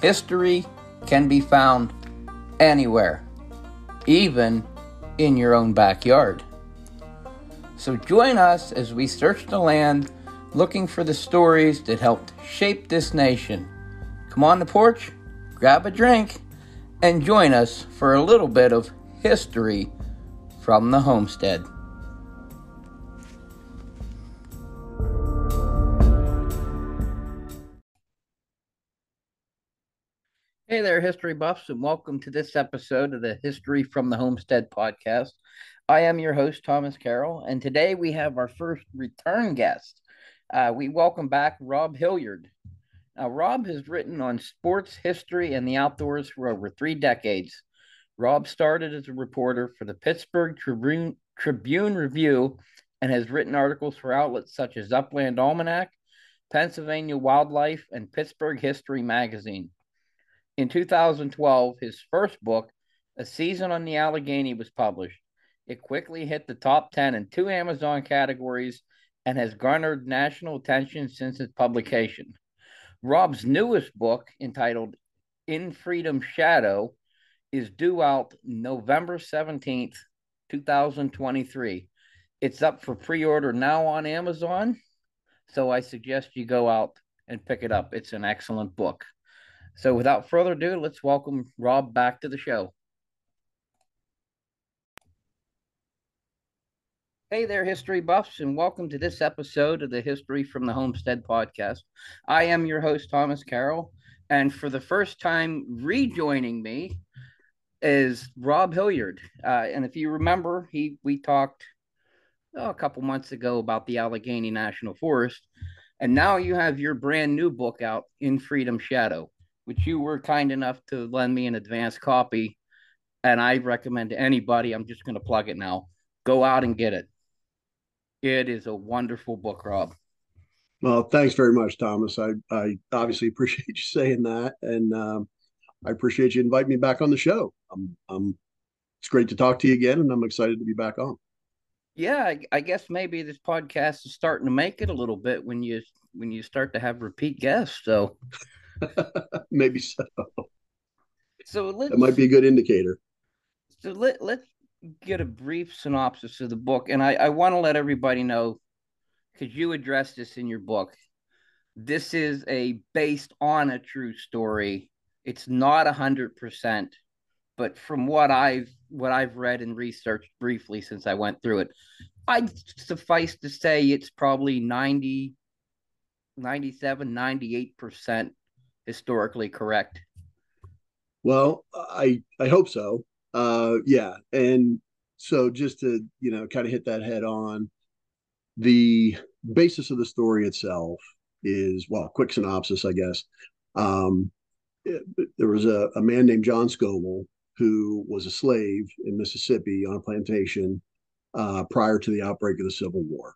history can be found anywhere, even in your own backyard. So join us as we search the land looking for the stories that helped shape this nation. Come on the porch, grab a drink, and join us for a little bit of history from the homestead. Hey there, history buffs, and welcome to this episode of the History from the Homestead podcast. I am your host, Thomas Carroll, and today we have our first return guest. Uh, we welcome back Rob Hilliard. Now, Rob has written on sports history and the outdoors for over three decades. Rob started as a reporter for the Pittsburgh Tribune, Tribune Review and has written articles for outlets such as Upland Almanac, Pennsylvania Wildlife, and Pittsburgh History Magazine. In 2012, his first book, A Season on the Allegheny, was published. It quickly hit the top 10 in two Amazon categories and has garnered national attention since its publication. Rob's newest book, entitled In Freedom's Shadow, is due out November 17th, 2023. It's up for pre order now on Amazon, so I suggest you go out and pick it up. It's an excellent book. So without further ado, let's welcome Rob back to the show. Hey there, history buffs, and welcome to this episode of the History from the Homestead podcast. I am your host, Thomas Carroll, and for the first time rejoining me is Rob Hilliard. Uh, and if you remember, he we talked oh, a couple months ago about the Allegheny National Forest, and now you have your brand new book out, In Freedom Shadow which you were kind enough to lend me an advance copy. And I recommend to anybody, I'm just going to plug it now, go out and get it. It is a wonderful book, Rob. Well, thanks very much, Thomas. I, I obviously appreciate you saying that. And um, I appreciate you inviting me back on the show. I'm, I'm, it's great to talk to you again, and I'm excited to be back on. Yeah, I, I guess maybe this podcast is starting to make it a little bit when you when you start to have repeat guests. So Maybe so. So that might be a good indicator. So let let's get a brief synopsis of the book, and I I want to let everybody know because you address this in your book. This is a based on a true story. It's not a hundred percent, but from what I've what I've read and researched briefly since I went through it, I'd suffice to say it's probably 90 97 98% historically correct? Well, I I hope so. Uh, yeah, and so just to you know kind of hit that head on, the basis of the story itself is well, quick synopsis, I guess. Um, it, there was a, a man named John Scobell who was a slave in Mississippi on a plantation uh, prior to the outbreak of the Civil War,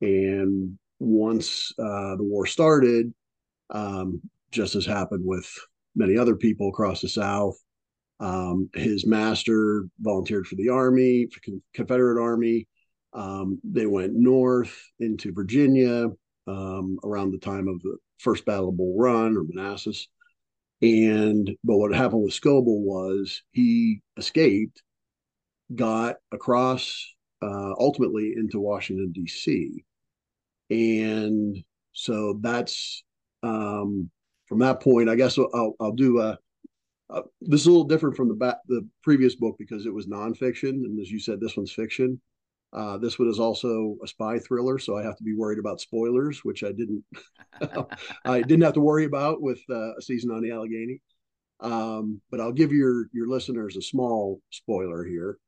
and once uh, the war started, um, just as happened with many other people across the South. Um, his master volunteered for the Army, Confederate Army. Um, they went north into Virginia um, around the time of the first Battle of Bull Run or Manassas. And but what happened with Scobell was he escaped, got across uh, ultimately into Washington D.C. And so that's um, from that point, I guess I'll, I'll do a, uh, this is a little different from the ba- the previous book because it was nonfiction, and as you said, this one's fiction. Uh, this one is also a spy thriller, so I have to be worried about spoilers, which I didn't. I didn't have to worry about with uh, a season on the Allegheny. Um, but I'll give your your listeners a small spoiler here,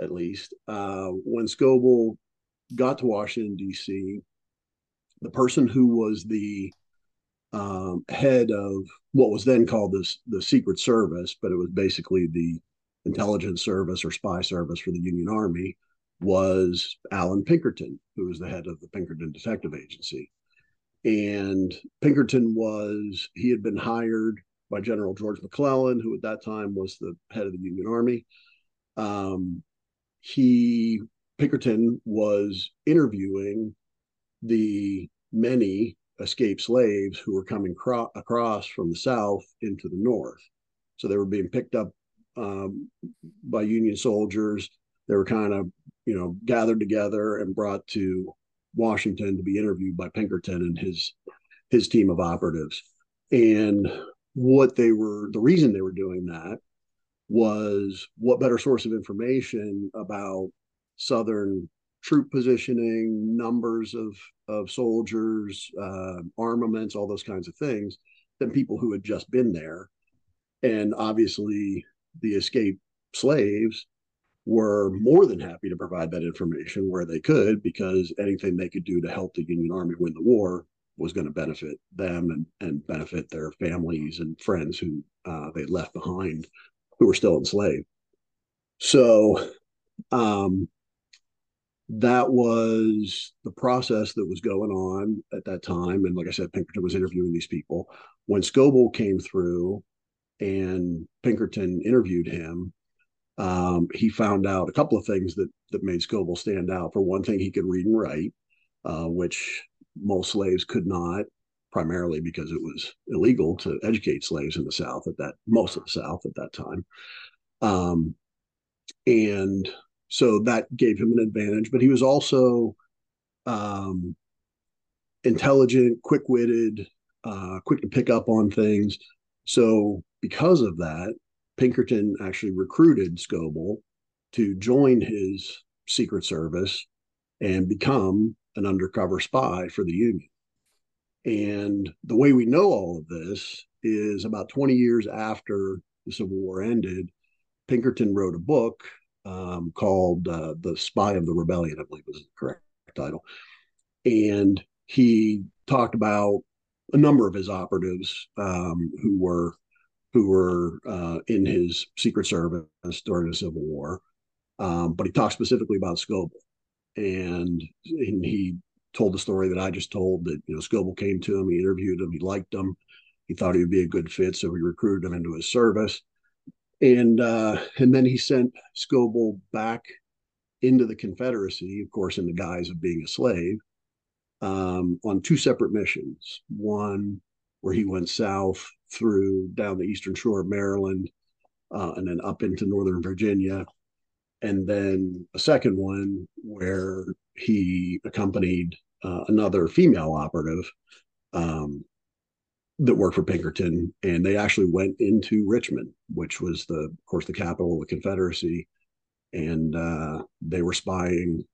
at least. Uh, when Scobell got to Washington D.C., the person who was the um, head of what was then called the, the Secret Service, but it was basically the intelligence service or spy service for the Union Army, was Allan Pinkerton, who was the head of the Pinkerton Detective Agency. And Pinkerton was, he had been hired by General George McClellan, who at that time was the head of the Union Army. Um, he, Pinkerton was interviewing the many escaped slaves who were coming cro- across from the south into the north. So they were being picked up um, by Union soldiers. They were kind of, you know, gathered together and brought to Washington to be interviewed by Pinkerton and his his team of operatives. And what they were, the reason they were doing that was what better source of information about Southern troop positioning, numbers of of soldiers, uh, armaments, all those kinds of things, than people who had just been there. And obviously, the escaped slaves were more than happy to provide that information where they could, because anything they could do to help the Union Army win the war was going to benefit them and, and benefit their families and friends who uh, they left behind who were still enslaved. So um, that was the process that was going on at that time. And like I said, Pinkerton was interviewing these people. When Scobell came through and Pinkerton interviewed him, um, he found out a couple of things that that made Scobell stand out. For one thing, he could read and write, uh, which most slaves could not, primarily because it was illegal to educate slaves in the South at that most of the South at that time. Um, and so that gave him an advantage. But he was also um, intelligent, quick-witted, uh, quick to pick up on things. So because of that, Pinkerton actually recruited Scobell to join his Secret Service and become an undercover spy for the Union. And the way we know all of this is about 20 years after the Civil War ended, Pinkerton wrote a book um, called uh, The Spy of the Rebellion, I believe was the correct title. And he talked about a number of his operatives um, who were who were uh, in his Secret Service during the Civil War. Um, but he talked specifically about Scobell, and, and he told the story that I just told that you know Scobell came to him, he interviewed him, he liked him, he thought he would be a good fit, so he recruited him into his service and uh, and then he sent Scobell back into the Confederacy, of course, in the guise of being a slave, um, on two separate missions. One where he went south through down the eastern shore of Maryland, uh, and then up into northern Virginia, and then a second one where he accompanied uh, another female operative um, that worked for Pinkerton, and they actually went into Richmond, which was the, of course, the capital of the Confederacy, and uh, they were spying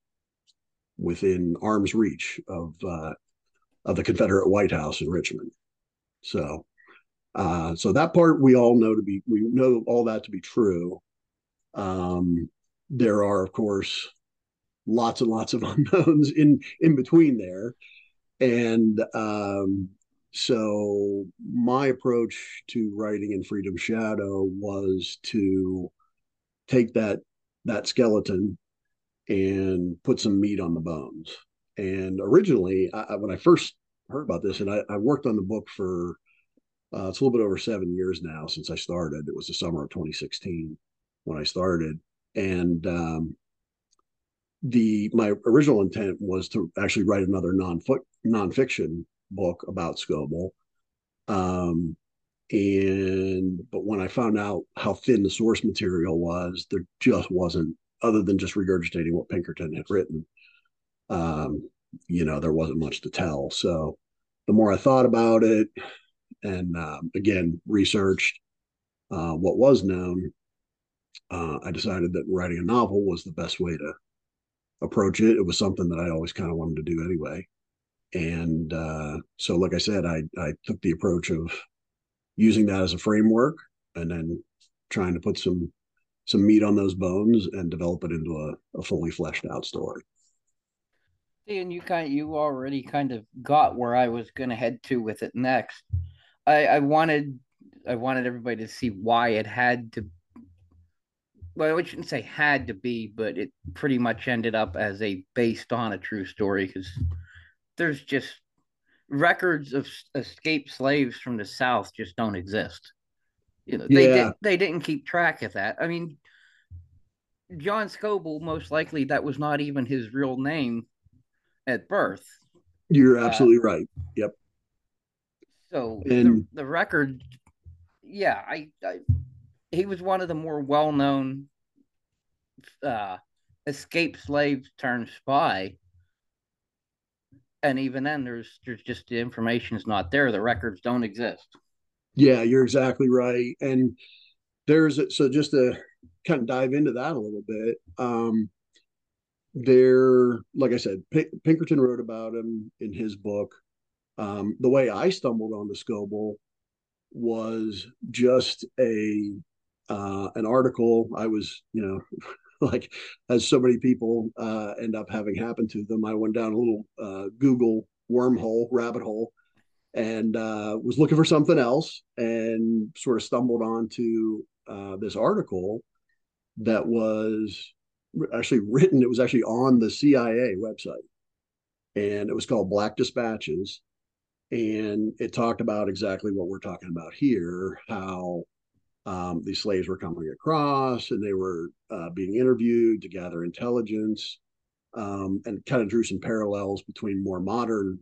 within arm's reach of uh, of the Confederate White House in Richmond. So, uh, so that part we all know to be we know all that to be true. Um, there are, of course, lots and lots of unknowns in in between there, and um, so my approach to writing in Freedom Shadow was to take that that skeleton and put some meat on the bones. And originally, I, when I first heard about this, and I, I worked on the book for uh, it's a little bit over seven years now since I started. It was the summer of 2016 when I started, and um, the my original intent was to actually write another non nonfiction book about Scobell. Um, and but when I found out how thin the source material was, there just wasn't, other than just regurgitating what Pinkerton had written. Um, you know, there wasn't much to tell. So the more I thought about it, and um, again researched uh, what was known, uh, I decided that writing a novel was the best way to approach it. It was something that I always kind of wanted to do anyway and uh, so like i said I, I took the approach of using that as a framework and then trying to put some some meat on those bones and develop it into a, a fully fleshed out story. And you kind of, you already kind of got where i was going to head to with it next. I i wanted i wanted everybody to see why it had to well, I shouldn't say had to be, but it pretty much ended up as a based on a true story because there's just records of escaped slaves from the South just don't exist. You know, they yeah. did they didn't keep track of that. I mean, John Scobell, most likely that was not even his real name at birth. You're uh, absolutely uh, right. Yep. So and, the, the record, yeah, I, I he was one of the more well known uh, escaped slave turned spy. And even then, there's there's just the information is not there. The records don't exist. Yeah, you're exactly right. And there's so just to kind of dive into that a little bit. Um, there, like I said, P- Pinkerton wrote about him in his book. Um, the way I stumbled on the Scobell was just a uh, an article. I was, you know, like as so many people uh, end up having happen to them. I went down a little uh, Google wormhole, rabbit hole, and uh, was looking for something else, and sort of stumbled onto uh, this article that was actually written. It was actually on the CIA website, and it was called Black Dispatches, and it talked about exactly what we're talking about here, how um, these slaves were coming across and they were uh, being interviewed to gather intelligence um, and kind of drew some parallels between more modern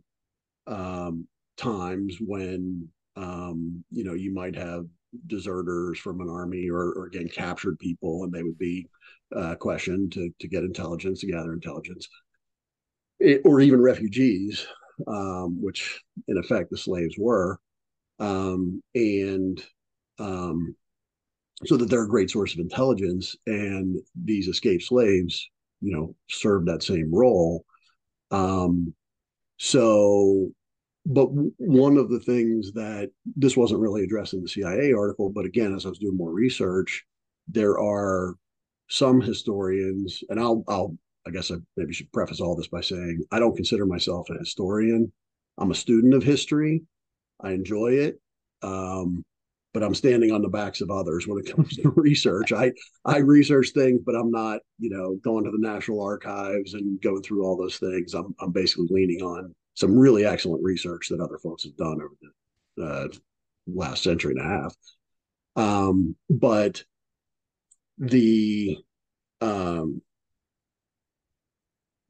um, times when um, you know you might have deserters from an army or, or again captured people and they would be uh, questioned to, to get intelligence to gather intelligence. It, or even refugees um, which in effect the slaves were um, and um, so that they're a great source of intelligence and these escaped slaves you know serve that same role. Um so but one of the things that this wasn't really addressed in the cia article but again as i was doing more research there are some historians and i'll i'll i guess i maybe should preface all this by saying i don't consider myself a historian. I'm a student of history. I enjoy it. Um, but I'm standing on the backs of others when it comes to research. I I research things, but I'm not, you know, going to the National Archives and going through all those things. I'm I'm basically leaning on some really excellent research that other folks have done over the uh, last century and a half. Um, but the um,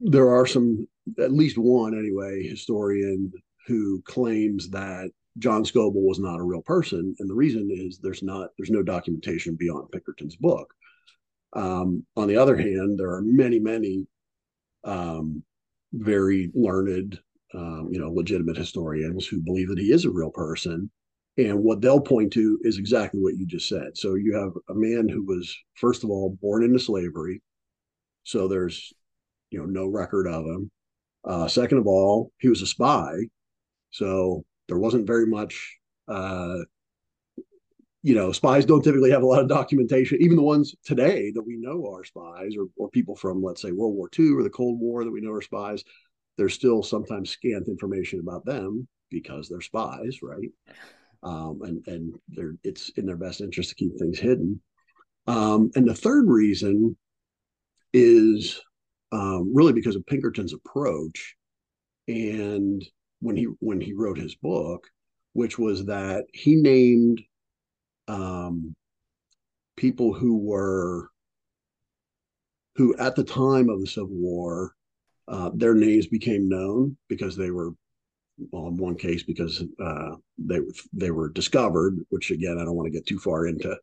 there are some, at least one anyway, historian who claims that John Scobell was not a real person, and the reason is there's not there's no documentation beyond Pinkerton's book. Um, on the other hand, there are many many um, very learned, um, you know, legitimate historians who believe that he is a real person, and what they'll point to is exactly what you just said. So you have a man who was first of all born into slavery, so there's you know no record of him. Uh, second of all, he was a spy, so there wasn't very much uh, you know, spies don't typically have a lot of documentation. Even the ones today that we know are spies, or, or people from, let's say, World War II or the Cold War that we know are spies, there's still sometimes scant information about them because they're spies, right? Um, and and they're it's in their best interest to keep things hidden. Um, and the third reason is um, really because of Pinkerton's approach and when he when he wrote his book, which was that he named um, people who were who at the time of the Civil War, uh, their names became known because they were well, in one case because uh, they they were discovered, which again I don't want to get too far into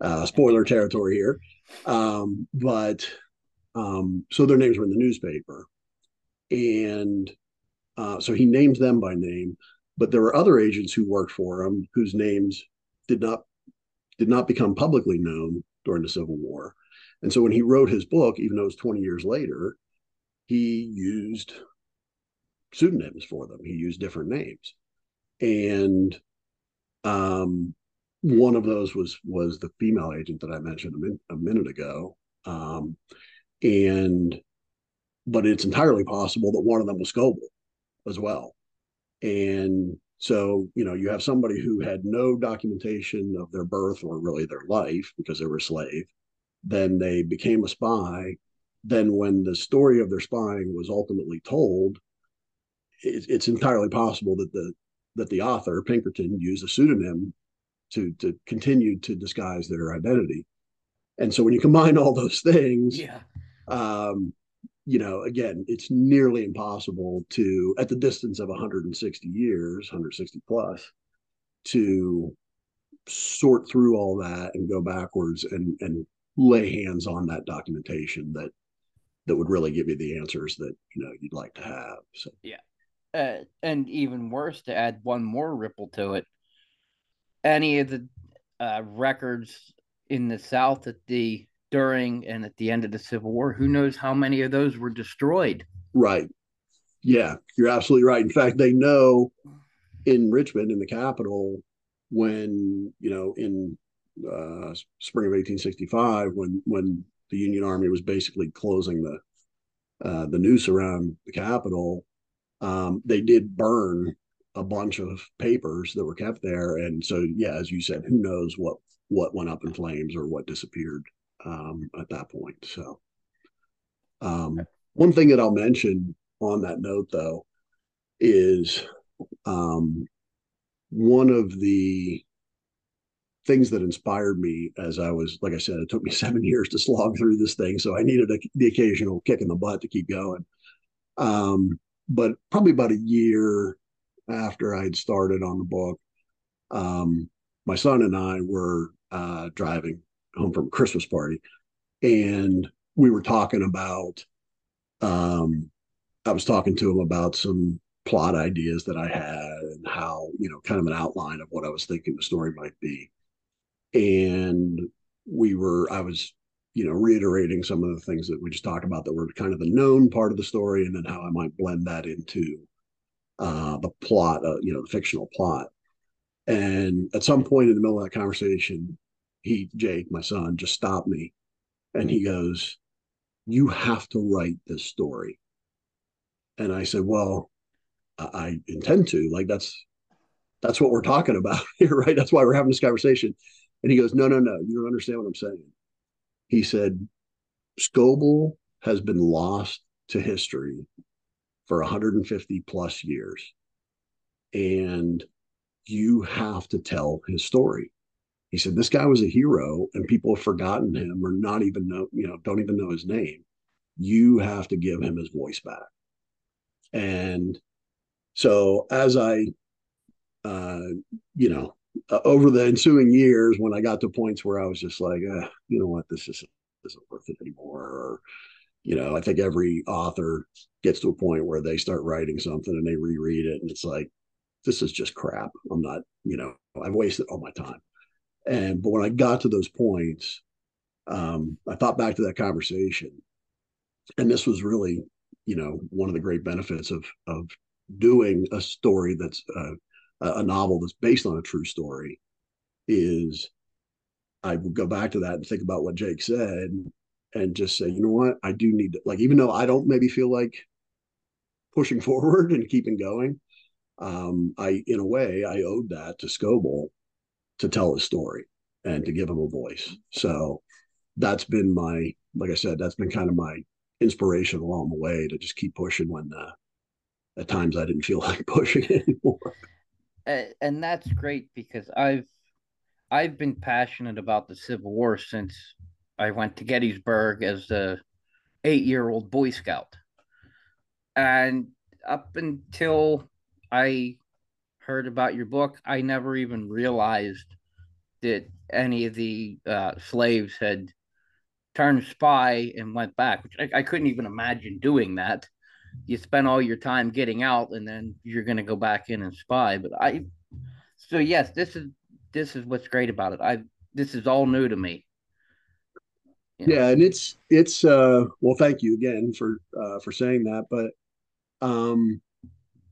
uh, spoiler territory here, um, but um, so their names were in the newspaper, and uh, so he names them by name, but there were other agents who worked for him whose names did not did not become publicly known during the Civil War. And so when he wrote his book, even though it was 20 years later, he used pseudonyms for them. He used different names. And um, one of those was was the female agent that I mentioned a, min- a minute ago. Um, and but it's entirely possible that one of them was Scobell as well. And so, you know, you have somebody who had no documentation of their birth or really their life because they were a slave. Then they became a spy. Then, when the story of their spying was ultimately told, it, it's entirely possible that the that the author Pinkerton used a pseudonym to to continue to disguise their identity. And so, when you combine all those things, yeah, um, you know, again, it's nearly impossible to, at the distance of 160 years, 160 plus, to sort through all that and go backwards and and lay hands on that documentation that that would really give you the answers that you know you'd like to have so. Yeah. Uh, and even worse to add one more ripple to it any of the uh, records in the south at the during and at the end of the civil war who knows how many of those were destroyed. Right. Yeah you're absolutely right. In fact they know in richmond in the capital when you know in uh, spring of 1865 when when the Union Army was basically closing the uh, the noose around the capital, Um, they did burn a bunch of papers that were kept there, and so yeah, as you said, who knows what what went up in flames or what disappeared um, at that point. So, um, one thing that I'll mention on that note, though, is um, one of the things that inspired me as I was, like I said, it took me seven years to slog through this thing. So I needed a, the occasional kick in the butt to keep going. Um, but probably about a year after I'd started on the book, um, my son and I were uh, driving home from a Christmas party, and we were talking about. Um, I was talking to him about some plot ideas that I had and how, you know, kind of an outline of what I was thinking the story might be. And we were, I was, you know, reiterating some of the things that we just talked about that were kind of the known part of the story and then how I might blend that into uh, the plot, uh, you know, the fictional plot. And at some point in the middle of that conversation, he, Jake, my son, just stopped me and he goes, You have to write this story. And I said, Well, I intend to. Like that's that's what we're talking about here, right? That's why we're having this conversation. And he goes, No, no, no, you don't understand what I'm saying. He said, Scobell has been lost to history for 150 plus years. And you have to tell his story. He said, This guy was a hero and people have forgotten him or not even know, you know, don't even know his name. You have to give him his voice back. And so as I, uh, you know, uh, over the ensuing years, when I got to points where I was just like, uh, you know what, this isn't, isn't worth it anymore. Or, you know, I think every author gets to a point where they start writing something and they reread it, and it's like, this is just crap. I'm not, you know, I've wasted all my time. And but when I got to those points, um, I thought back to that conversation, and this was really, you know, one of the great benefits of of doing a story that's uh, a novel that's based on a true story is I would go back to that and think about what Jake said and just say, you know what, I do need to like, even though I don't maybe feel like pushing forward and keeping going, um, I in a way I owed that to Scobell to tell his story and to give him a voice. So that's been my, like I said, that's been kind of my inspiration along the way to just keep pushing when uh, at times I didn't feel like pushing anymore. And that's great because I've I've been passionate about the Civil War since I went to Gettysburg as a eight year old Boy Scout. And up until I heard about your book, I never even realized that any of the uh, slaves had turned spy and went back, which I, I couldn't even imagine doing that. You spend all your time getting out and then you're going to go back in and spy but i so yes this is this is what's great about it. I this is all new to me. You know? yeah and it's it's uh well thank you again for uh for saying that but um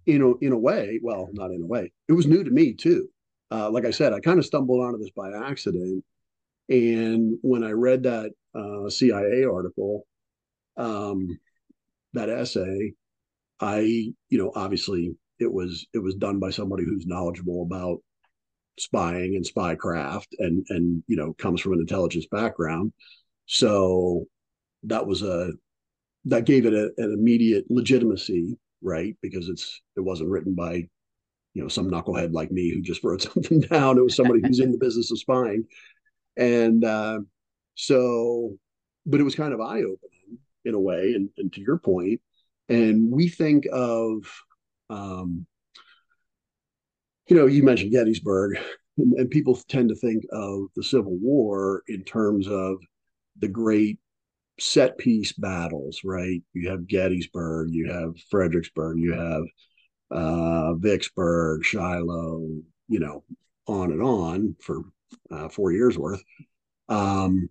you know in a way well not in a way it was new to me too. Uh like i said i kind of stumbled onto this by accident. And when i read that uh cia article um that essay, I, you know, obviously it was it was done by somebody who's knowledgeable about spying and spycraft and and you know comes from an intelligence background. So that was a that gave it a, an immediate legitimacy, right? Because it's it wasn't written by you know some knucklehead like me who just wrote something down. It was somebody who's in the business of spying, and uh, so, but it was kind of eye opening in a way, and, and to your point, and we think of um, you know, you mentioned Gettysburg, and, and people tend to think of the Civil War in terms of the great set piece battles, right? You have Gettysburg, you have Fredericksburg, you have uh, Vicksburg, Shiloh, you know, on and on for uh, four years worth. Um,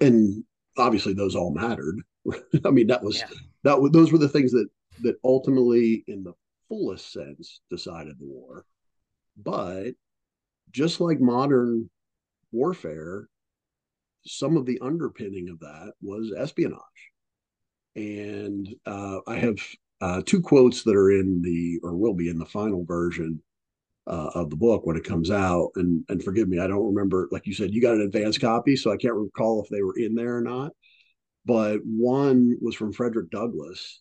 and obviously, those all mattered. I mean, that was yeah. that. Those were the things that that ultimately, in the fullest sense, decided the war. But just like modern warfare, some of the underpinning of that was espionage. And uh, I have uh, two quotes that are in the, or will be in the final version uh, of the book when it comes out. And and forgive me, I don't remember. Like you said, you got an advance copy, so I can't recall if they were in there or not. But one was from Frederick Douglass,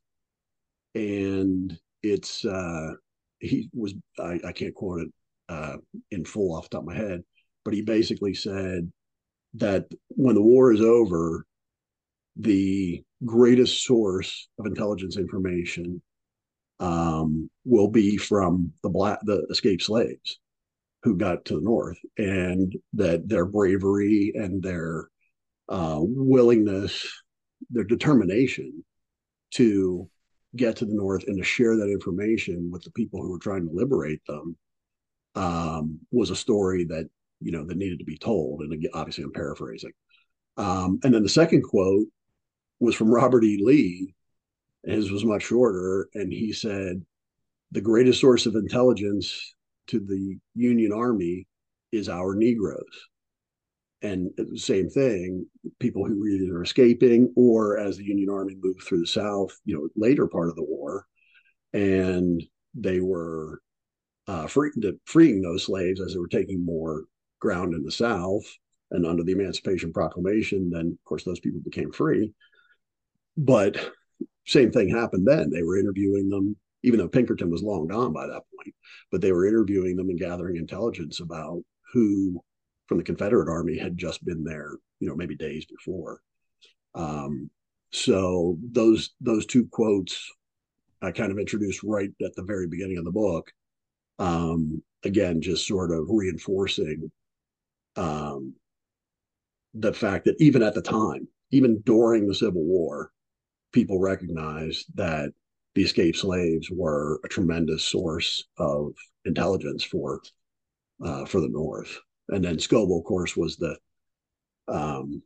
and it's uh, he was I, I can't quote it uh, in full off top of my head, but he basically said that when the war is over, the greatest source of intelligence information um, will be from the black the escaped slaves who got to the north, and that their bravery and their uh, willingness, their determination to get to the north and to share that information with the people who were trying to liberate them um, was a story that you know that needed to be told. And obviously, I'm paraphrasing. Um, and then the second quote was from Robert E. Lee. His was much shorter, and he said, "The greatest source of intelligence to the Union Army is our Negroes." And same thing, people who were either are escaping or as the Union Army moved through the South, you know, later part of the war, and they were uh, free, freeing those slaves as they were taking more ground in the South. And under the Emancipation Proclamation, then of course those people became free. But same thing happened then. They were interviewing them, even though Pinkerton was long gone by that point, but they were interviewing them and gathering intelligence about who from the Confederate Army had just been there, you know, maybe days before. Um, so those those two quotes I kind of introduced right at the very beginning of the book. Um, again, just sort of reinforcing um, the fact that even at the time, even during the Civil War, people recognized that the escaped slaves were a tremendous source of intelligence for uh, for the North. And then Scobell, of course, was the um,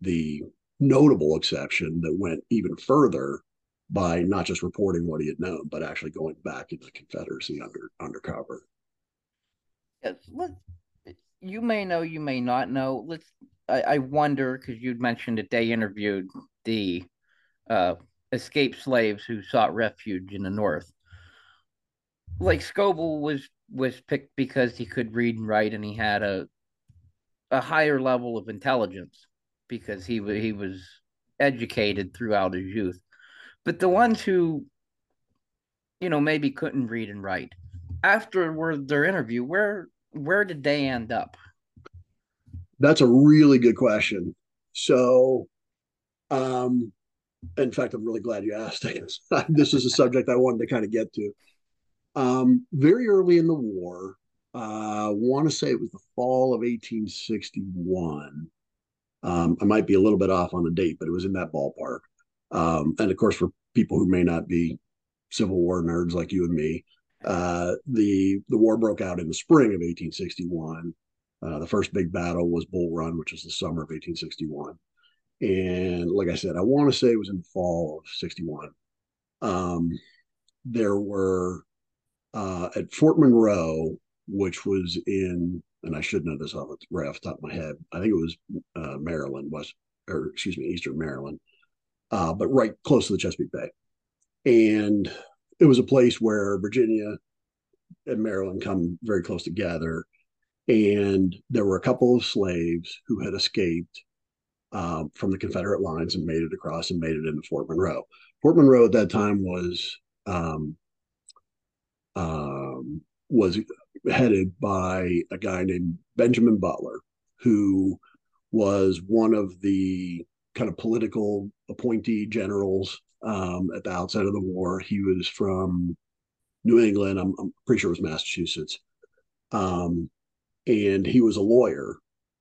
the notable exception that went even further by not just reporting what he had known, but actually going back into the Confederacy under undercover. Yes, you may know, you may not know. Let's. I, I wonder because you'd mentioned that they interviewed the uh, escaped slaves who sought refuge in the North. Like Scobell was was picked because he could read and write, and he had a a higher level of intelligence because he he was educated throughout his youth. But the ones who, you know, maybe couldn't read and write, afterward their interview, where where did they end up? That's a really good question. So, um, in fact, I'm really glad you asked. this is a subject I wanted to kind of get to. Um, very early in the war, uh, I want to say it was the fall of 1861. Um, I might be a little bit off on the date, but it was in that ballpark. Um, and of course, for people who may not be Civil War nerds like you and me, uh, the the war broke out in the spring of 1861. Uh, the first big battle was Bull Run, which was the summer of 1861. And like I said, I want to say it was in the fall of 61. Um, there were uh, at Fort Monroe, which was in, and I should know this off right off the top of my head. I think it was uh, Maryland, West, or excuse me, Eastern Maryland, uh, but right close to the Chesapeake Bay. And it was a place where Virginia and Maryland come very close together. And there were a couple of slaves who had escaped um, from the Confederate lines and made it across and made it into Fort Monroe. Fort Monroe at that time was um, um, was headed by a guy named Benjamin Butler, who was one of the kind of political appointee generals um, at the outset of the war. He was from New England. I'm, I'm pretty sure it was Massachusetts. Um, and he was a lawyer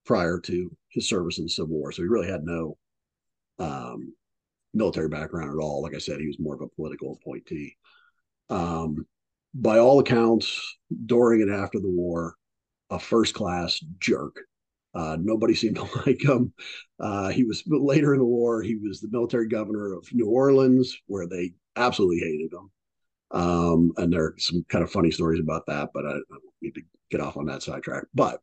prior to his service in the Civil War, so he really had no um, military background at all. Like I said, he was more of a political appointee. Um, by all accounts, during and after the war, a first class jerk. Uh, nobody seemed to like him. Uh, he was later in the war. He was the military governor of New Orleans, where they absolutely hated him. Um, and there are some kind of funny stories about that, but I, I need to get off on that sidetrack. But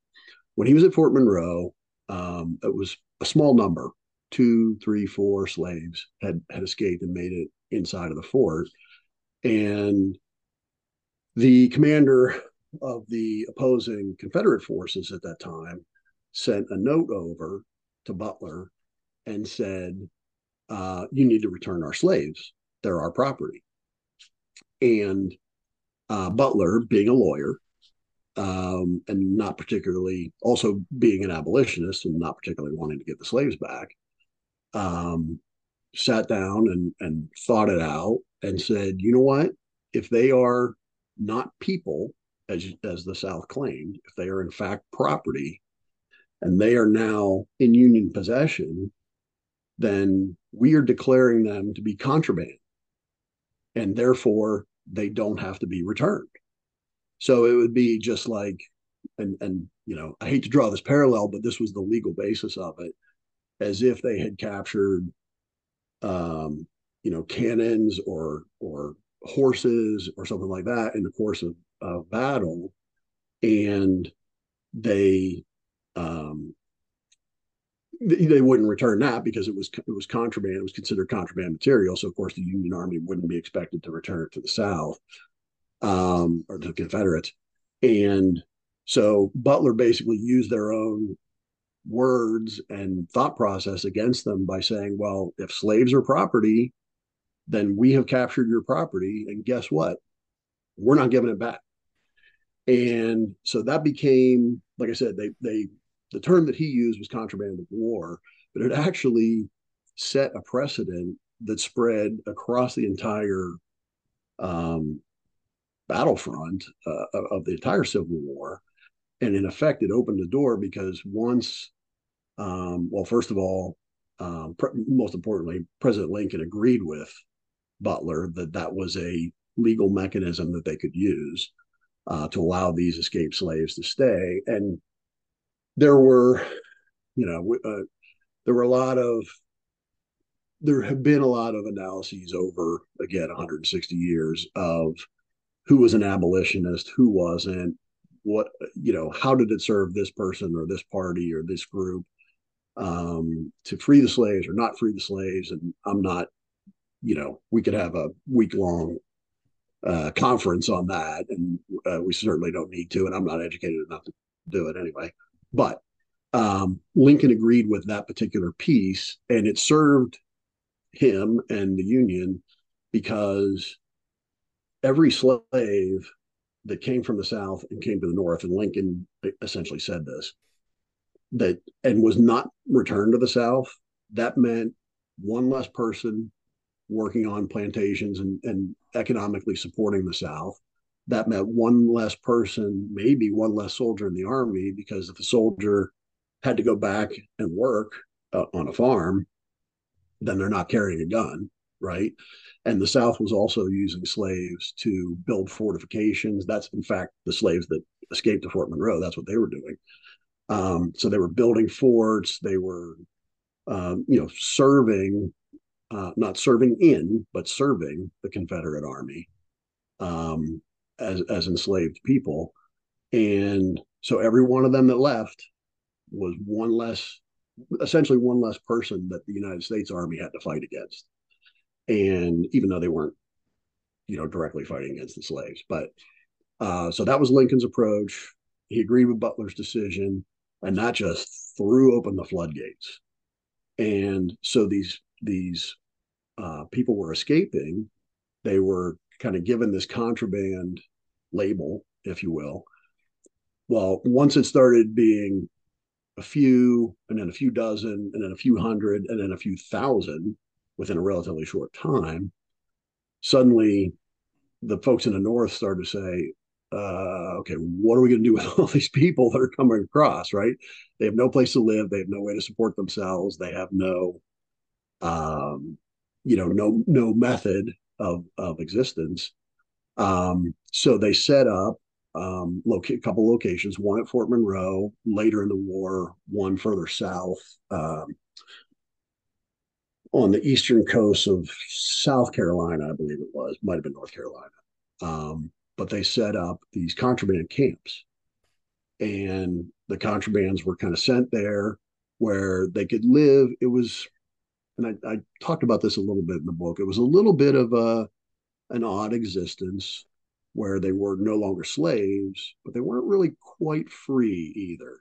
when he was at Fort Monroe, um, it was a small number two, three, four slaves had had escaped and made it inside of the fort, and the commander of the opposing Confederate forces at that time sent a note over to Butler and said, uh, "You need to return our slaves; they're our property." And uh, Butler, being a lawyer, um, and not particularly also being an abolitionist and not particularly wanting to get the slaves back, um, sat down and, and thought it out and said, you know what? If they are not people, as, as the South claimed, if they are in fact property and they are now in Union possession, then we are declaring them to be contraband. And therefore, they don't have to be returned. So it would be just like, and and you know, I hate to draw this parallel, but this was the legal basis of it as if they had captured um, you know cannons or or horses or something like that in the course of, of battle and they um, they wouldn't return that because it was it was contraband it was considered contraband material so of course the union army wouldn't be expected to return it to the south um, or to the confederates and so butler basically used their own words and thought process against them by saying, well, if slaves are property, then we have captured your property. And guess what? We're not giving it back. And so that became, like I said, they, they, the term that he used was contraband of war, but it actually set a precedent that spread across the entire um, battlefront uh, of the entire Civil War. And in effect, it opened the door because once um, well, first of all, um, pre- most importantly, President Lincoln agreed with Butler that that was a legal mechanism that they could use uh, to allow these escaped slaves to stay. And there were, you know, uh, there were a lot of, there have been a lot of analyses over, again, 160 years of who was an abolitionist, who wasn't, what, you know, how did it serve this person or this party or this group? um, to free the slaves or not free the slaves. And I'm not, you know, we could have a week long uh, conference on that, and uh, we certainly don't need to. And I'm not educated enough to do it anyway. But um, Lincoln agreed with that particular piece, and it served him and the Union because every slave that came from the South and came to the North, and Lincoln essentially said this that and was not returned to the South, that meant one less person working on plantations and, and economically supporting the South. That meant one less person, maybe one less soldier in the army, because if a soldier had to go back and work uh, on a farm, then they're not carrying a gun, right? And the South was also using slaves to build fortifications. That's, in fact, the slaves that escaped to Fort Monroe. That's what they were doing. Um, so they were building forts. They were, um, you know, serving, uh, not serving in, but serving the Confederate Army um, as as enslaved people. And so every one of them that left was one less, essentially one less person that the United States Army had to fight against. And even though they weren't, you know, directly fighting against the slaves, but uh, so that was Lincoln's approach. He agreed with Butler's decision and that just threw open the floodgates. And so these these uh, people were escaping. They were kind of given this contraband label, if you will. Well, once it started being a few, and then a few dozen, and then a few hundred, and then a few thousand within a relatively short time, suddenly the folks in the north started to say, uh, okay, what are we going to do with all these people that are coming across? Right? They have no place to live. They have no way to support themselves. They have no, um, you know, no no method of of existence. Um, so they set up um, a couple locations, one at Fort Monroe later in the war, one further south um, on the eastern coast of South Carolina, I believe it was, might have been North Carolina. Um, but they set up these contraband camps. And the contrabands were kind of sent there where they could live. It was, and I, I talked about this a little bit in the book, it was a little bit of a, an odd existence where they were no longer slaves, but they weren't really quite free either.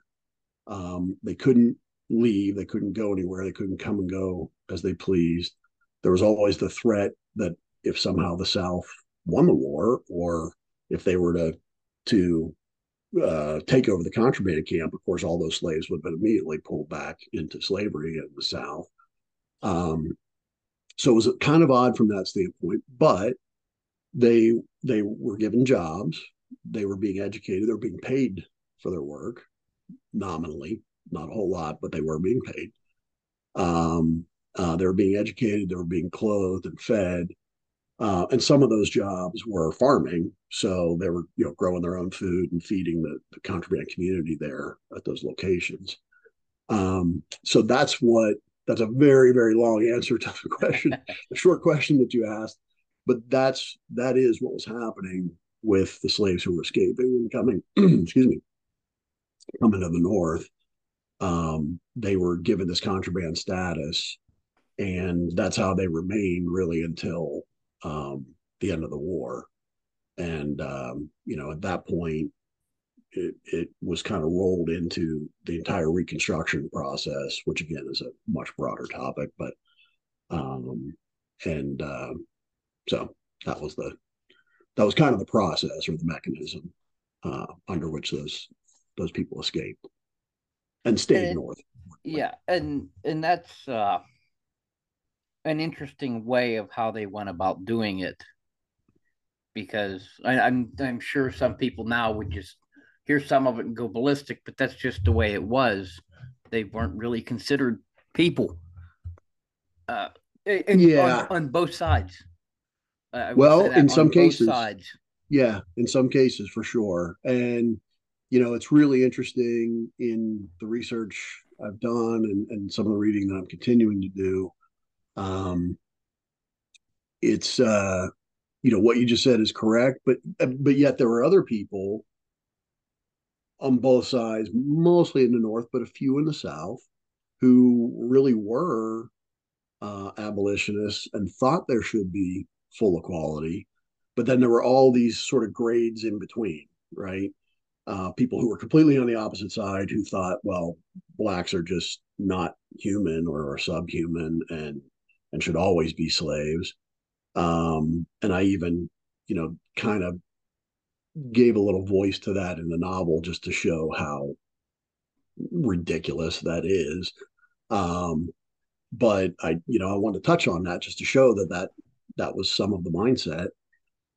Um, they couldn't leave, they couldn't go anywhere, they couldn't come and go as they pleased. There was always the threat that if somehow the South won the war, or if they were to to uh, take over the contraband camp, of course, all those slaves would have been immediately pulled back into slavery in the South. Um, so it was kind of odd from that standpoint, but they they were given jobs, they were being educated, they were being paid for their work nominally, not a whole lot, but they were being paid. Um, uh, they were being educated, they were being clothed and fed. Uh, and some of those jobs were farming, so they were you know growing their own food and feeding the, the contraband community there at those locations. Um, so that's what that's a very very long answer to the question, the short question that you asked. But that's that is what was happening with the slaves who were escaping and coming. excuse me, coming to the north. Um, they were given this contraband status, and that's how they remained really until um, the end of the war. And, um, you know, at that point, it, it was kind of rolled into the entire reconstruction process, which again is a much broader topic. But, um, and uh, so that was the, that was kind of the process or the mechanism uh, under which those those people escaped and stayed and, north. Yeah, and and that's uh, an interesting way of how they went about doing it because I, I'm I'm sure some people now would just hear some of it and go ballistic, but that's just the way it was. They weren't really considered people. Uh, and yeah, on, on both sides. Uh, well, in some cases, sides. yeah, in some cases for sure, and you know, it's really interesting in the research I've done and, and some of the reading that I'm continuing to do um, it's uh, you know what you just said is correct, but but yet there were other people on both sides, mostly in the north, but a few in the south, who really were uh, abolitionists and thought there should be full equality. But then there were all these sort of grades in between, right? Uh, people who were completely on the opposite side who thought, well, blacks are just not human or, or subhuman, and and should always be slaves. Um, and I even, you know, kind of gave a little voice to that in the novel just to show how ridiculous that is. Um, but I, you know, I wanted to touch on that just to show that that that was some of the mindset.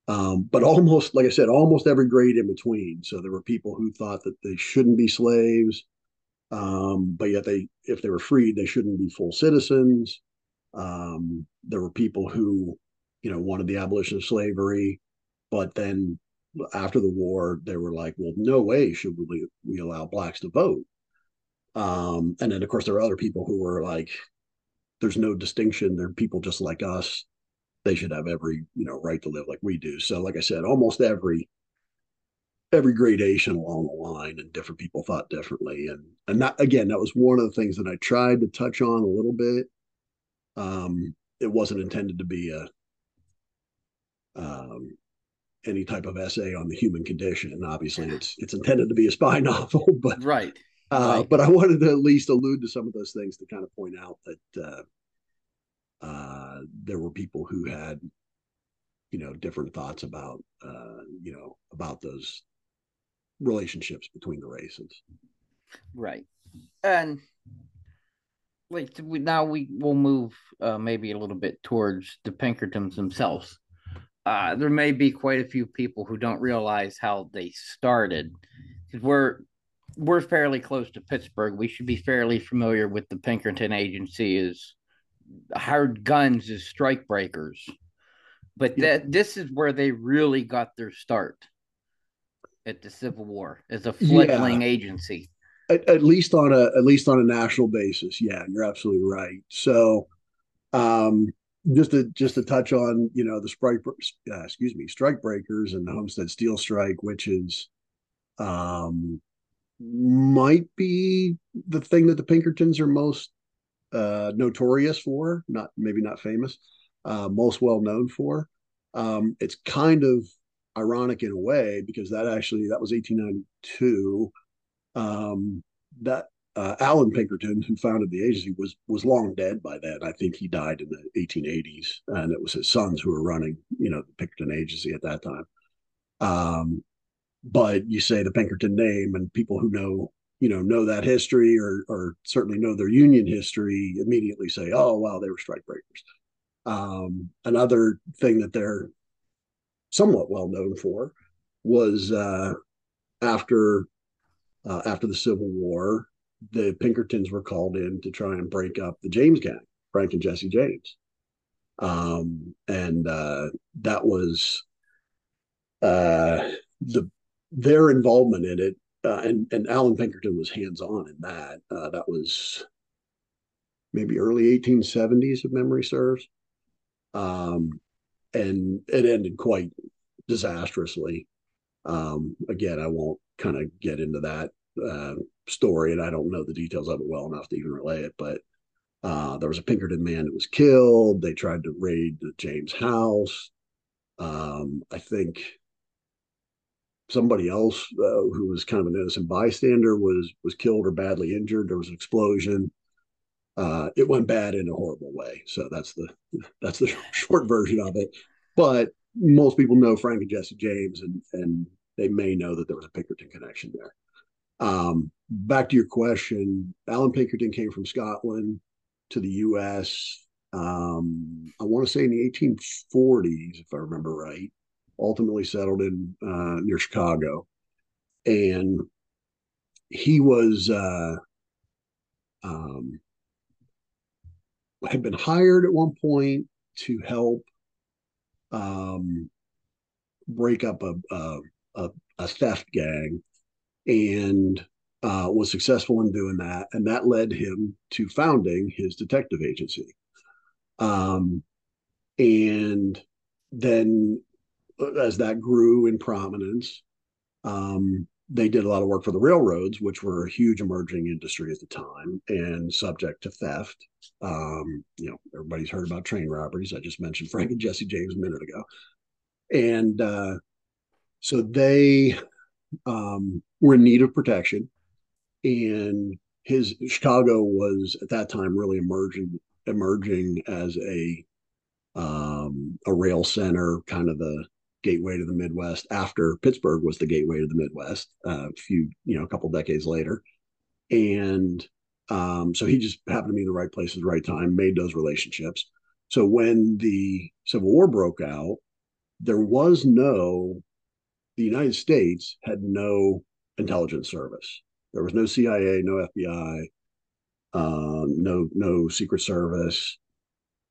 Um, but almost, like I said, almost every grade in between. So there were people who thought that they shouldn't be slaves, um, but yet they, if they were freed, they shouldn't be full citizens. Um, there were people who, you know, wanted the abolition of slavery, but then after the war, they were like, well, no way should we, we allow blacks to vote. Um, and then, of course, there are other people who were like, there's no distinction. They're people just like us. They should have every, you know, right to live like we do. So, like I said, almost every every gradation along the line and different people thought differently and and that again that was one of the things that i tried to touch on a little bit um, it wasn't intended to be a um, any type of essay on the human condition. And obviously, it's it's intended to be a spy novel, but right. Uh, right. But I wanted to at least allude to some of those things to kind of point out that uh, uh, there were people who had, you know, different thoughts about, uh, you know, about those relationships between the races. Right, and wait, we, now we will move uh, maybe a little bit towards the Pinkertons themselves. Uh, there may be quite a few people who don't realize how they started because we're we're fairly close to Pittsburgh. We should be fairly familiar with the Pinkerton Agency as hired guns as strike breakers. But yep. that this is where they really got their start at the Civil War as a fledgling yeah. agency. At, at, least on a at least on a national basis. Yeah, you're absolutely right. So um just to just to touch on you know the strike uh, excuse me strike breakers and the homestead steel strike which is um might be the thing that the pinkertons are most uh notorious for not maybe not famous uh most well known for. Um it's kind of ironic in a way because that actually that was 1892 um that uh, Allan Pinkerton, who founded the agency, was was long dead by then. I think he died in the 1880s, and it was his sons who were running, you know, the Pinkerton agency at that time. Um, but you say the Pinkerton name, and people who know, you know, know that history or or certainly know their union history immediately say, "Oh, wow, they were strikebreakers." Um, another thing that they're somewhat well known for was uh, after uh, after the Civil War, the Pinkertons were called in to try and break up the James gang, Frank and Jesse James. Um, and uh, that was uh, the their involvement in it. Uh, and and Allan Pinkerton was hands on in that. Uh, that was maybe early 1870s, if memory serves. Um, and it ended quite disastrously. Um, again, I won't kind of get into that uh, story, and I don't know the details of it well enough to even relay it. But uh, there was a Pinkerton man that was killed. They tried to raid the James house. Um, I think somebody else uh, who was kind of an innocent bystander was was killed or badly injured. There was an explosion. Uh, it went bad in a horrible way. So that's the that's the short version of it. But most people know Frank and Jesse James, and and they may know that there was a Pinkerton connection there. Um, back to your question, Allan Pinkerton came from Scotland to the U.S. Um, I want to say in the 1840s, if I remember right. Ultimately settled in uh, near Chicago, and he was uh, um, had been hired at one point to help um, break up a, a, a, a theft gang and uh, was successful in doing that. And that led him to founding his detective agency. Um, and then uh, as that grew in prominence, um, they did a lot of work for the railroads, which were a huge emerging industry at the time and subject to theft. Um, you know, everybody's heard about train robberies. I just mentioned Frank and Jesse James a minute ago. And uh, so they um, were in need of protection, and his Chicago was at that time really emerging emerging as a um, a rail center, kind of the gateway to the Midwest. After Pittsburgh was the gateway to the Midwest, uh, a few you know a couple decades later, and um, so he just happened to be in the right place at the right time, made those relationships. So when the Civil War broke out, there was no the United States had no intelligence service. There was no CIA, no FBI, um, no no Secret Service.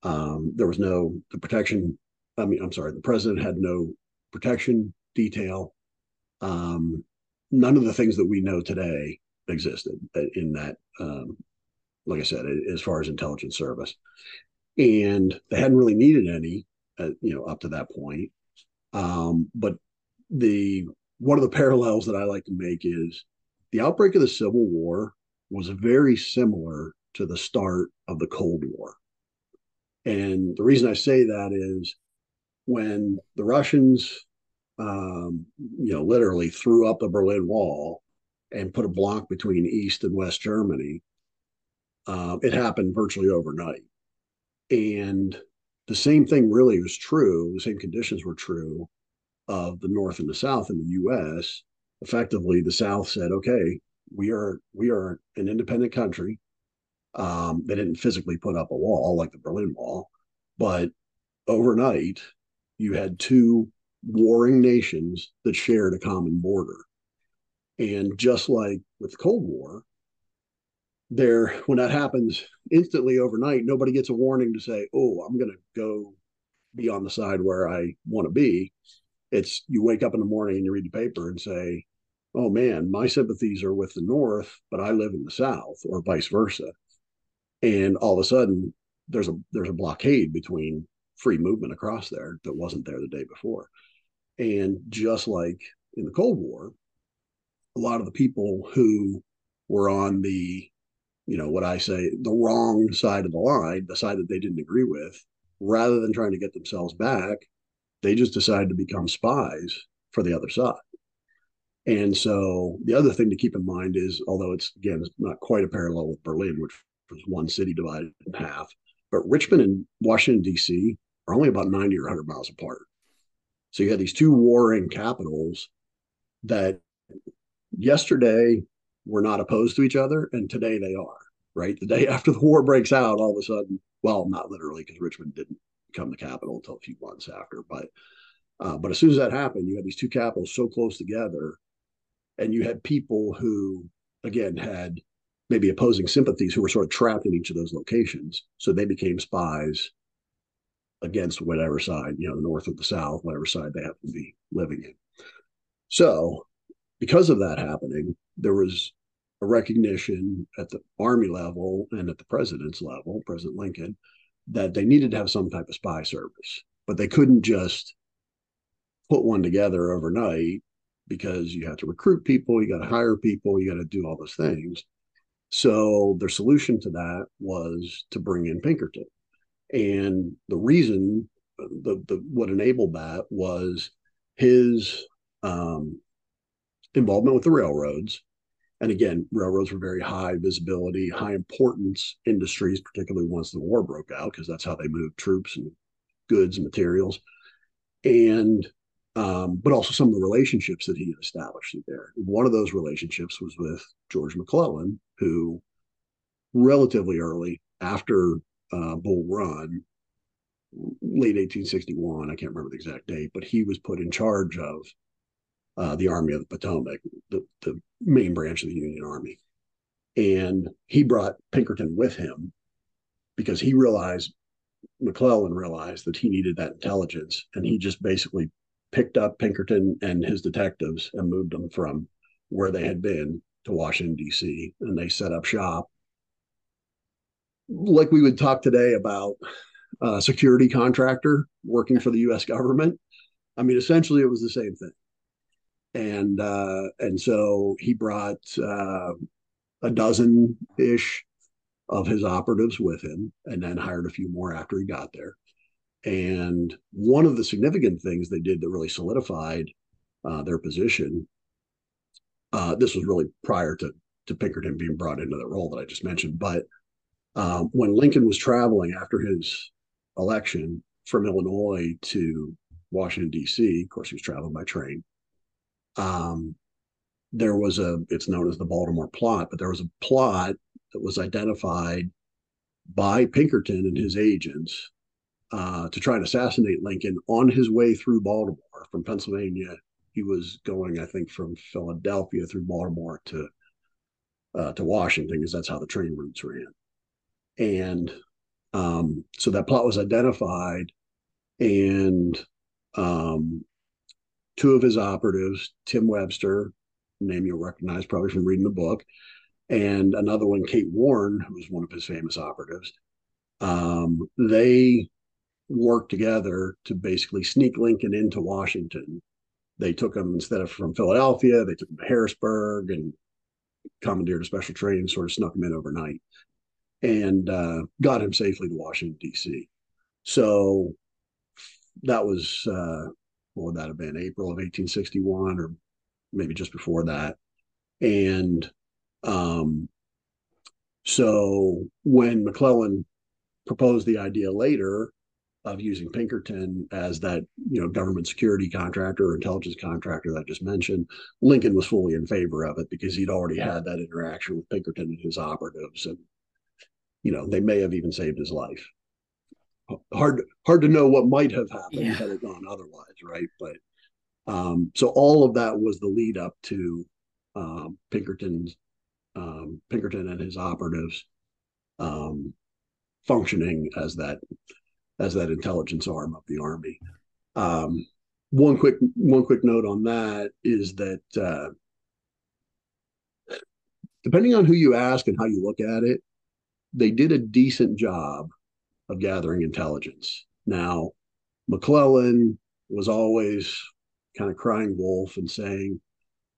Um, there was no the protection. I mean, I'm sorry, the president had no protection detail. Um, none of the things that we know today existed in that. Um, like I said, as far as intelligence service, and they hadn't really needed any, uh, you know, up to that point. Um, but the one of the parallels that I like to make is the outbreak of the Civil War was very similar to the start of the Cold War. And the reason I say that is when the Russians, um, you know, literally threw up the Berlin Wall and put a block between East and West Germany, uh, it happened virtually overnight. And the same thing really was true, the same conditions were true of the North and the South in the U.S., effectively the South said, "Okay, we are we are an independent country." Um, they didn't physically put up a wall like the Berlin Wall, but overnight, you had two warring nations that shared a common border. And just like with the Cold War, there when that happens instantly overnight, nobody gets a warning to say, "Oh, I'm going to go be on the side where I want to be." It's you wake up in the morning and you read the paper and say, "Oh man, my sympathies are with the North, but I live in the South," or vice versa. And all of a sudden, there's a there's a blockade between free movement across there that wasn't there the day before. And just like in the Cold War, a lot of the people who were on the, you know, what I say, the wrong side of the line, the side that they didn't agree with, rather than trying to get themselves back, they just decided to become spies for the other side. And so the other thing to keep in mind is, although it's again not quite a parallel with Berlin, which was one city divided in half, but Richmond and Washington D.C. are only about 90 or 100 miles apart. So you had these two warring capitals that yesterday were not opposed to each other, and today they are. Right, the day after the war breaks out, all of a sudden, well, not literally, because Richmond didn't become the capital until a few months after, but uh, but as soon as that happened, you had these two capitals so close together, and you had people who, again, had maybe opposing sympathies who were sort of trapped in each of those locations. So they became spies against whatever side, you know, the North or the South, whatever side they happen to be living in. So, because of that happening, there was a recognition at the Army level and at the president's level, President Lincoln, that they needed to have some type of spy service, but they couldn't just put one together overnight because you have to recruit people, you got to hire people, you got to do all those things. So their solution to that was to bring in Pinkerton. And the reason, the, the what enabled that was his um, involvement with the railroads. And again, railroads were very high visibility, high importance industries, particularly once the war broke out, because that's how they moved troops and goods and materials. And um, but also some of the relationships that he had established there. One of those relationships was with George McClellan, who relatively early after uh, Bull Run, late 1861. I can't remember the exact date, but he was put in charge of uh, the Army of the Potomac, the, the main branch of the Union Army. And he brought Pinkerton with him because he realized, McClellan realized that he needed that intelligence. And he just basically picked up Pinkerton and his detectives and moved them from where they had been to Washington, D.C. And they set up shop like we would talk today about a security contractor working for the U.S. government. I mean, essentially, it was the same thing. And uh, and so he brought uh, a dozen ish of his operatives with him, and then hired a few more after he got there. And one of the significant things they did that really solidified uh, their position. Uh, this was really prior to to Pinkerton being brought into the role that I just mentioned, but um, when Lincoln was traveling after his election from Illinois to Washington D.C., of course he was traveling by train. Um, there was a it's known as the Baltimore plot, but there was a plot that was identified by Pinkerton and his agents uh, to try and assassinate Lincoln on his way through Baltimore from Pennsylvania. He was going, I think, from Philadelphia through Baltimore to uh, to Washington, because that's how the train routes ran. And um, so that plot was identified, and um, two of his operatives, Tim Webster, name you'll recognize probably from reading the book, and another one, Kate Warren, who was one of his famous operatives. Um, they worked together to basically sneak Lincoln into Washington. They took him instead of from Philadelphia, they took him to Harrisburg and commandeered a special train, sort of snuck him in overnight and uh, got him safely to Washington, D.C. So that was, uh, what would that have been, April of 1861 or maybe just before that. And um, so when McClellan proposed the idea later of using Pinkerton as that you know government security contractor or intelligence contractor that I just mentioned, Lincoln was fully in favor of it because he'd already had that interaction with Pinkerton and his operatives, and you know, they may have even saved his life. Hard hard to know what might have happened Yeah. had it gone otherwise, right? But um, so all of that was the lead up to um, Pinkerton's um, Pinkerton and his operatives um, functioning as that as that intelligence arm of the army. Um, one quick one quick note on that is that uh, depending on who you ask and how you look at it, they did a decent job of gathering intelligence. Now, McClellan was always kind of crying wolf and saying,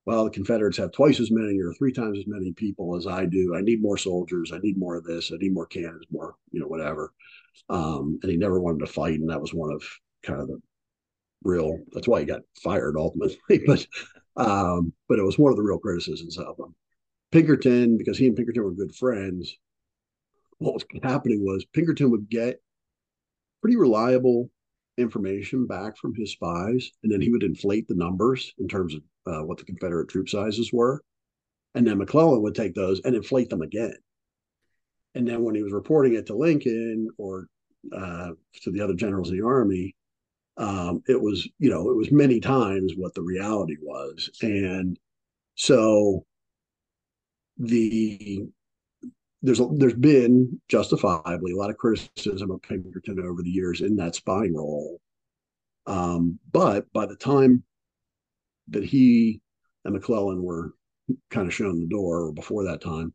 well, the Confederates have twice as many or three times as many people as I do. I need more soldiers. I need more of this. I need more cannons, more, you know, whatever. Um, and he never wanted to fight. And that was one of kind of the real, that's why he got fired ultimately. but, um, but it was one of the real criticisms of him. Pinkerton, because he and Pinkerton were good friends, what was happening was Pinkerton would get pretty reliable information back from his spies, and then he would inflate the numbers in terms of uh, what the Confederate troop sizes were. And then McClellan would take those and inflate them again. And then when he was reporting it to Lincoln or uh, to the other generals in the army, um, it was, you know, it was many times what the reality was. And so the there's a, there's been justifiably a lot of criticism of Pinkerton over the years in that spying role. Um, but by the time that he and McClellan were kind of shown the door, or before that time,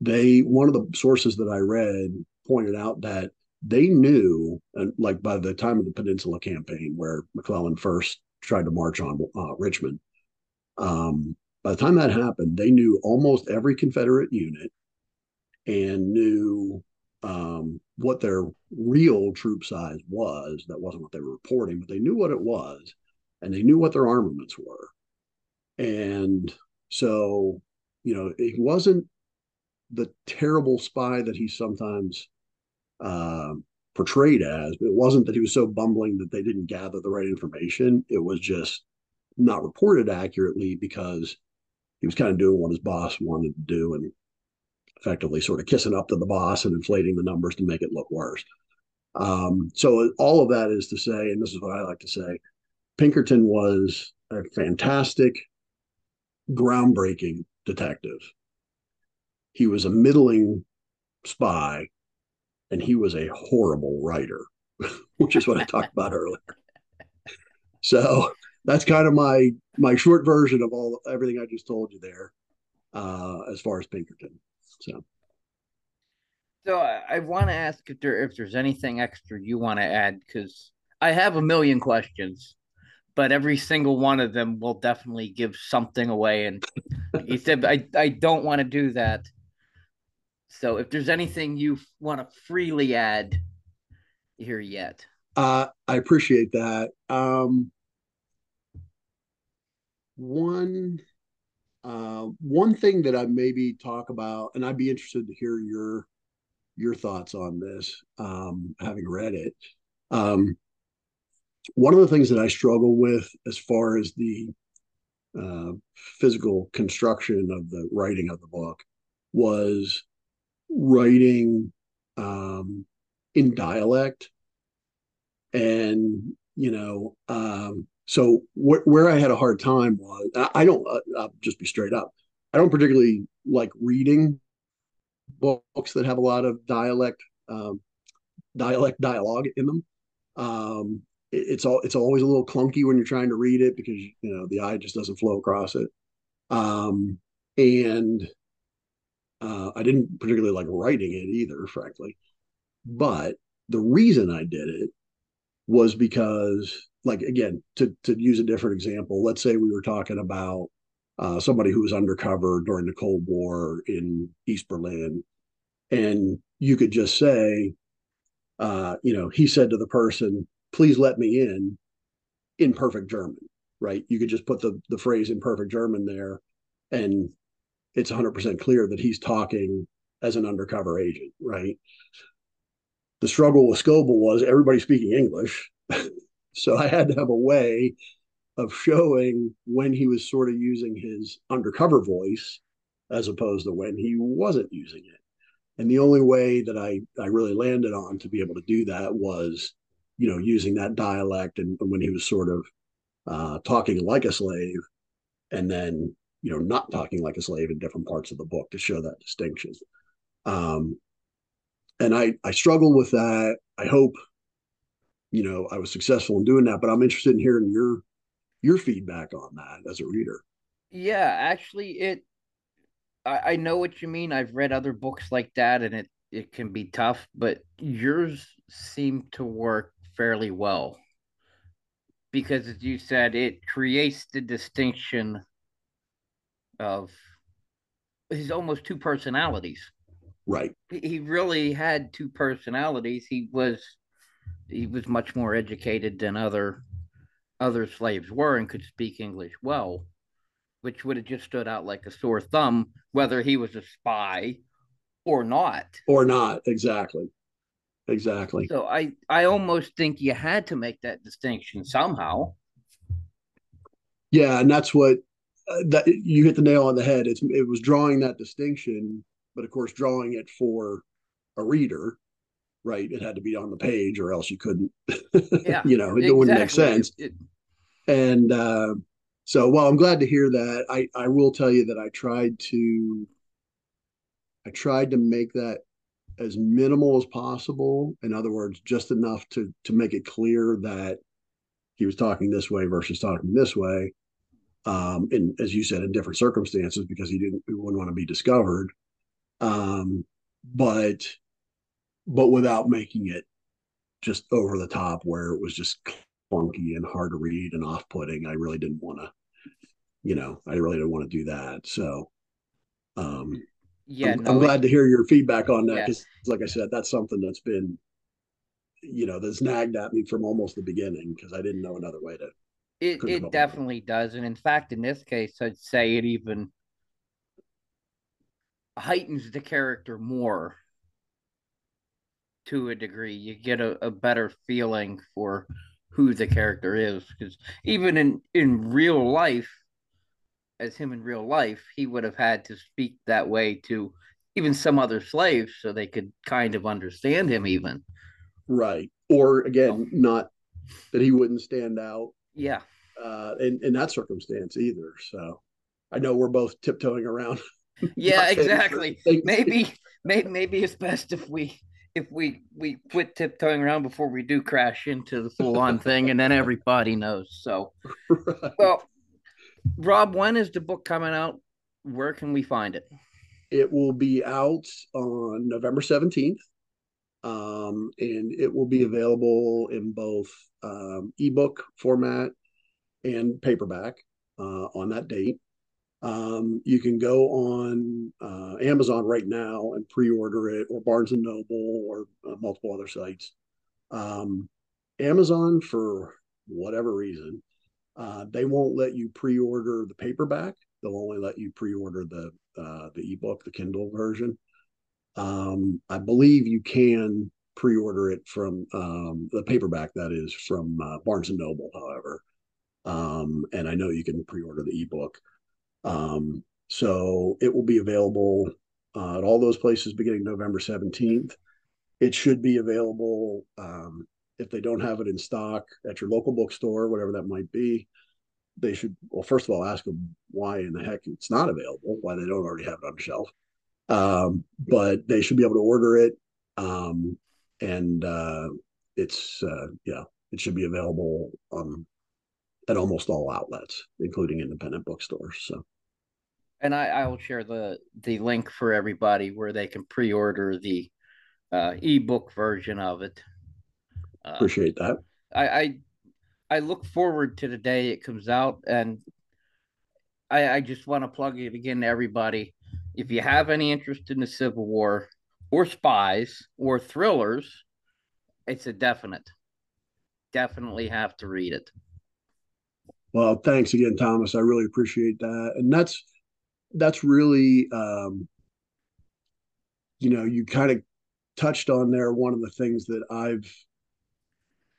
they one of the sources that I read pointed out that they knew, and like by the time of the Peninsula Campaign, where McClellan first tried to march on uh, Richmond, um, by the time that happened, they knew almost every Confederate unit and knew um, what their real troop size was. That wasn't what they were reporting, but they knew what it was, and they knew what their armaments were. And so, you know, he wasn't the terrible spy that he sometimes uh, portrayed as. It wasn't that he was so bumbling that they didn't gather the right information. It was just not reported accurately because he was kind of doing what his boss wanted to do and effectively sort of kissing up to the boss and inflating the numbers to make it look worse. Um, so all of that is to say, and this is what I like to say, Pinkerton was a fantastic, groundbreaking detective. He was a middling spy, and he was a horrible writer, which is what I talked about earlier. So that's kind of my my short version of all everything I just told you there, uh, as far as Pinkerton. So, so I, I want to ask if there if there's anything extra you want to add because I have a million questions, but every single one of them will definitely give something away. And he said I I don't want to do that. So if there's anything you want to freely add here yet. Uh, I appreciate that. Um, one uh, one thing that I maybe talk about, and I'd be interested to hear your your thoughts on this, um, having read it. Um, one of the things that I struggle with as far as the uh, physical construction of the writing of the book was writing um, in dialect and you know um, so wh- where i had a hard time was i don't uh, i'll just be straight up. I don't particularly like reading books that have a lot of dialect um, dialect dialogue in them. Um, it, it's all it's always a little clunky when you're trying to read it because you know the eye just doesn't flow across it. Um, and uh, i didn't particularly like writing it either frankly. But the reason i did it was because like again to to use a different example let's say we were talking about uh, somebody who was undercover during the cold war in east berlin and you could just say uh, you know he said to the person please let me in in perfect german right? You could just put the the phrase in perfect german there and it's 100% clear that he's talking as an undercover agent right the struggle with Scobell was everybody speaking English. so I had to have a way of showing when he was sort of using his undercover voice as opposed to when he wasn't using it. And the only way that I, I really landed on to be able to do that was, you know, using that dialect and when he was sort of uh, talking like a slave and then, you know, not talking like a slave in different parts of the book to show that distinction. Um, and I, I struggle with that. I hope, you know, I was successful in doing that, but I'm interested in hearing your, your feedback on that as a reader. Yeah, actually, it I, I know what you mean. I've read other books like that, and it it can be tough, but yours seem to work fairly well because, as you said, it creates the distinction of he's almost two personalities. Right. He really had two personalities. He was he was much more educated than other other slaves were and could speak English well which would have just stood out like a sore thumb, whether he was a spy or not. Or not, exactly. Exactly. So I, I almost think you had to make that distinction somehow. Yeah, and that's what uh, that you hit the nail on the head. It's it was drawing that distinction, but of course, drawing it for a reader, right? It had to be on the page, or else you couldn't. Yeah, you know, it exactly. wouldn't make sense. It, and uh, so well i'm glad to hear that i i will tell you that i tried to i tried to make that as minimal as possible in other words just enough to to make it clear that he was talking this way versus talking this way um and as you said in different circumstances because he didn't he wouldn't want to be discovered um but but without making it just over the top where it was just clunky and hard to read and off-putting. I really didn't want to, you know, I really didn't want to do that. So, um, yeah, I'm, no, I'm glad it, to hear your feedback on that because, yes. like I said, that's something that's been, you know, that's nagged at me from almost the beginning because I didn't know another way to. It it definitely does, and in fact, in this case, I'd say it even heightens the character more to a degree. You get a, a better feeling for who the character is because even in in real life as him in real life he would have had to speak that way to even some other slaves so they could kind of understand him even. Right. Or again not that he wouldn't stand out yeah. uh in, in that circumstance either. So i know we're both tiptoeing around yeah exactly maybe maybe maybe it's best if we if we we quit tiptoeing around before we do crash into the full on thing, and then everybody knows. So, right. well, Rob, when is the book coming out? Where can we find it? It will be out on November seventeenth, um, and it will be available in both um, ebook format and paperback uh, on that date. Um, you can go on uh, Amazon right now and pre-order it, or Barnes and Noble, or uh, multiple other sites. Um, Amazon, for whatever reason, uh, they won't let you pre-order the paperback. They'll only let you pre-order the uh, the ebook, the Kindle version. Um, I believe you can pre-order it from um, the paperback that is from uh, Barnes and Noble, however. Um, and I know you can pre-order the ebook. Um, so it will be available uh, at all those places beginning November 17th. It should be available um, if they don't have it in stock at your local bookstore, whatever that might be. They should, well, first of all, ask them why in the heck it's not available, why they don't already have it on the shelf. Um, but they should be able to order it. Um, and uh, it's, uh, yeah, it should be available um, at almost all outlets, including independent bookstores. So, and I, I will share the the link for everybody where they can pre-order the uh, ebook version of it. Uh, Appreciate that. I, I I look forward to the day it comes out, and I I just want to plug it again to everybody. If you have any interest in the Civil War, or spies, or thrillers, it's a definite. Definitely have to read it. Well, thanks again, Thomas. I really appreciate that, and that's that's really um, you know you kind of touched on there one of the things that I've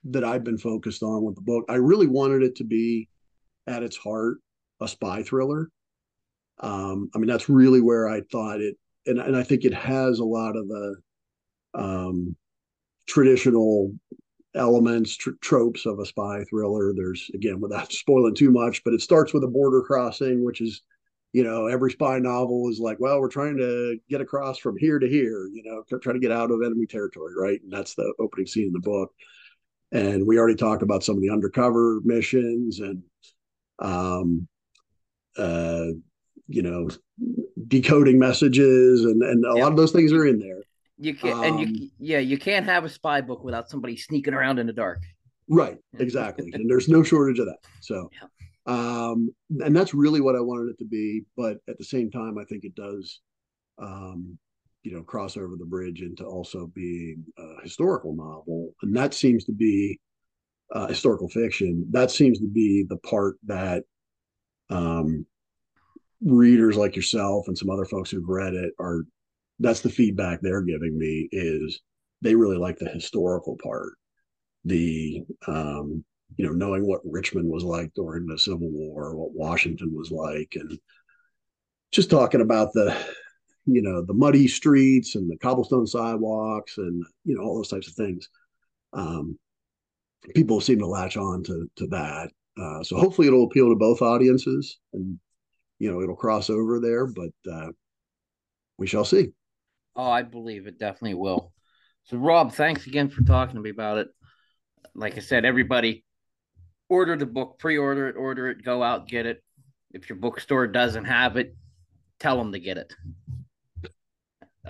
that I've been focused on with the book. I really wanted it to be at its heart a spy thriller. Um, I mean, that's really where I thought it and and I think it has a lot of the um, traditional elements, tr- tropes of a spy thriller. There's again, without spoiling too much, but it starts with a border crossing, which is, you know, every spy novel is like, well, we're trying to get across from here to here, you know, trying to get out of enemy territory, right? And that's the opening scene in the book. And we already talked about some of the undercover missions and, um, uh, you know, decoding messages, and and a lot of those things are in there. You can um, and you um, yeah, you can't have a spy book without somebody sneaking around in the dark. Right, exactly. and there's no shortage of that. So yeah. Um and that's really what I wanted it to be, but at the same time I think it does um you know cross over the bridge into also being a historical novel. And that seems to be uh, historical fiction. That seems to be the part that um readers like yourself and some other folks who've read it are that's the feedback they're giving me is they really like the historical part. The um you know knowing what richmond was like during the civil war what washington was like and just talking about the you know the muddy streets and the cobblestone sidewalks and you know all those types of things um people seem to latch on to to that uh, so hopefully it'll appeal to both audiences and you know it'll cross over there but uh we shall see Oh, I believe it definitely will. So, Rob, thanks again for talking to me about it. Like I said, everybody order the book, pre order it, order it, go out, get it. If your bookstore doesn't have it, tell them to get it.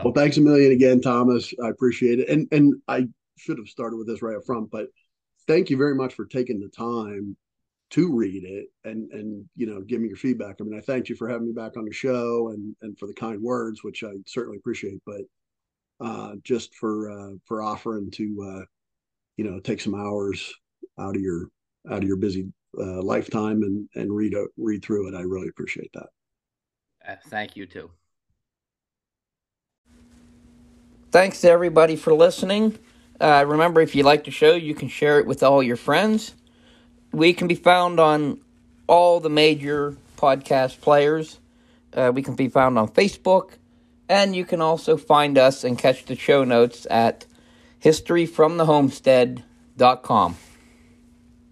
Well, thanks a million again, Thomas. I appreciate it. And and I should have started with this right up front, but thank you very much for taking the time to read it and and you know give me your feedback. I mean, I thanked you for having me back on the show and and for the kind words, which I certainly appreciate. But uh, just for uh, for offering to uh, you know take some hours out of your out of your busy uh, lifetime and and read a, read through it, I really appreciate that. Uh, thank you too. Thanks to everybody for listening. Uh, remember, if you like the show, you can share it with all your friends. We can be found on all the major podcast players. Uh, we can be found on Facebook, and you can also find us and catch the show notes at historyfromthehomestead.com.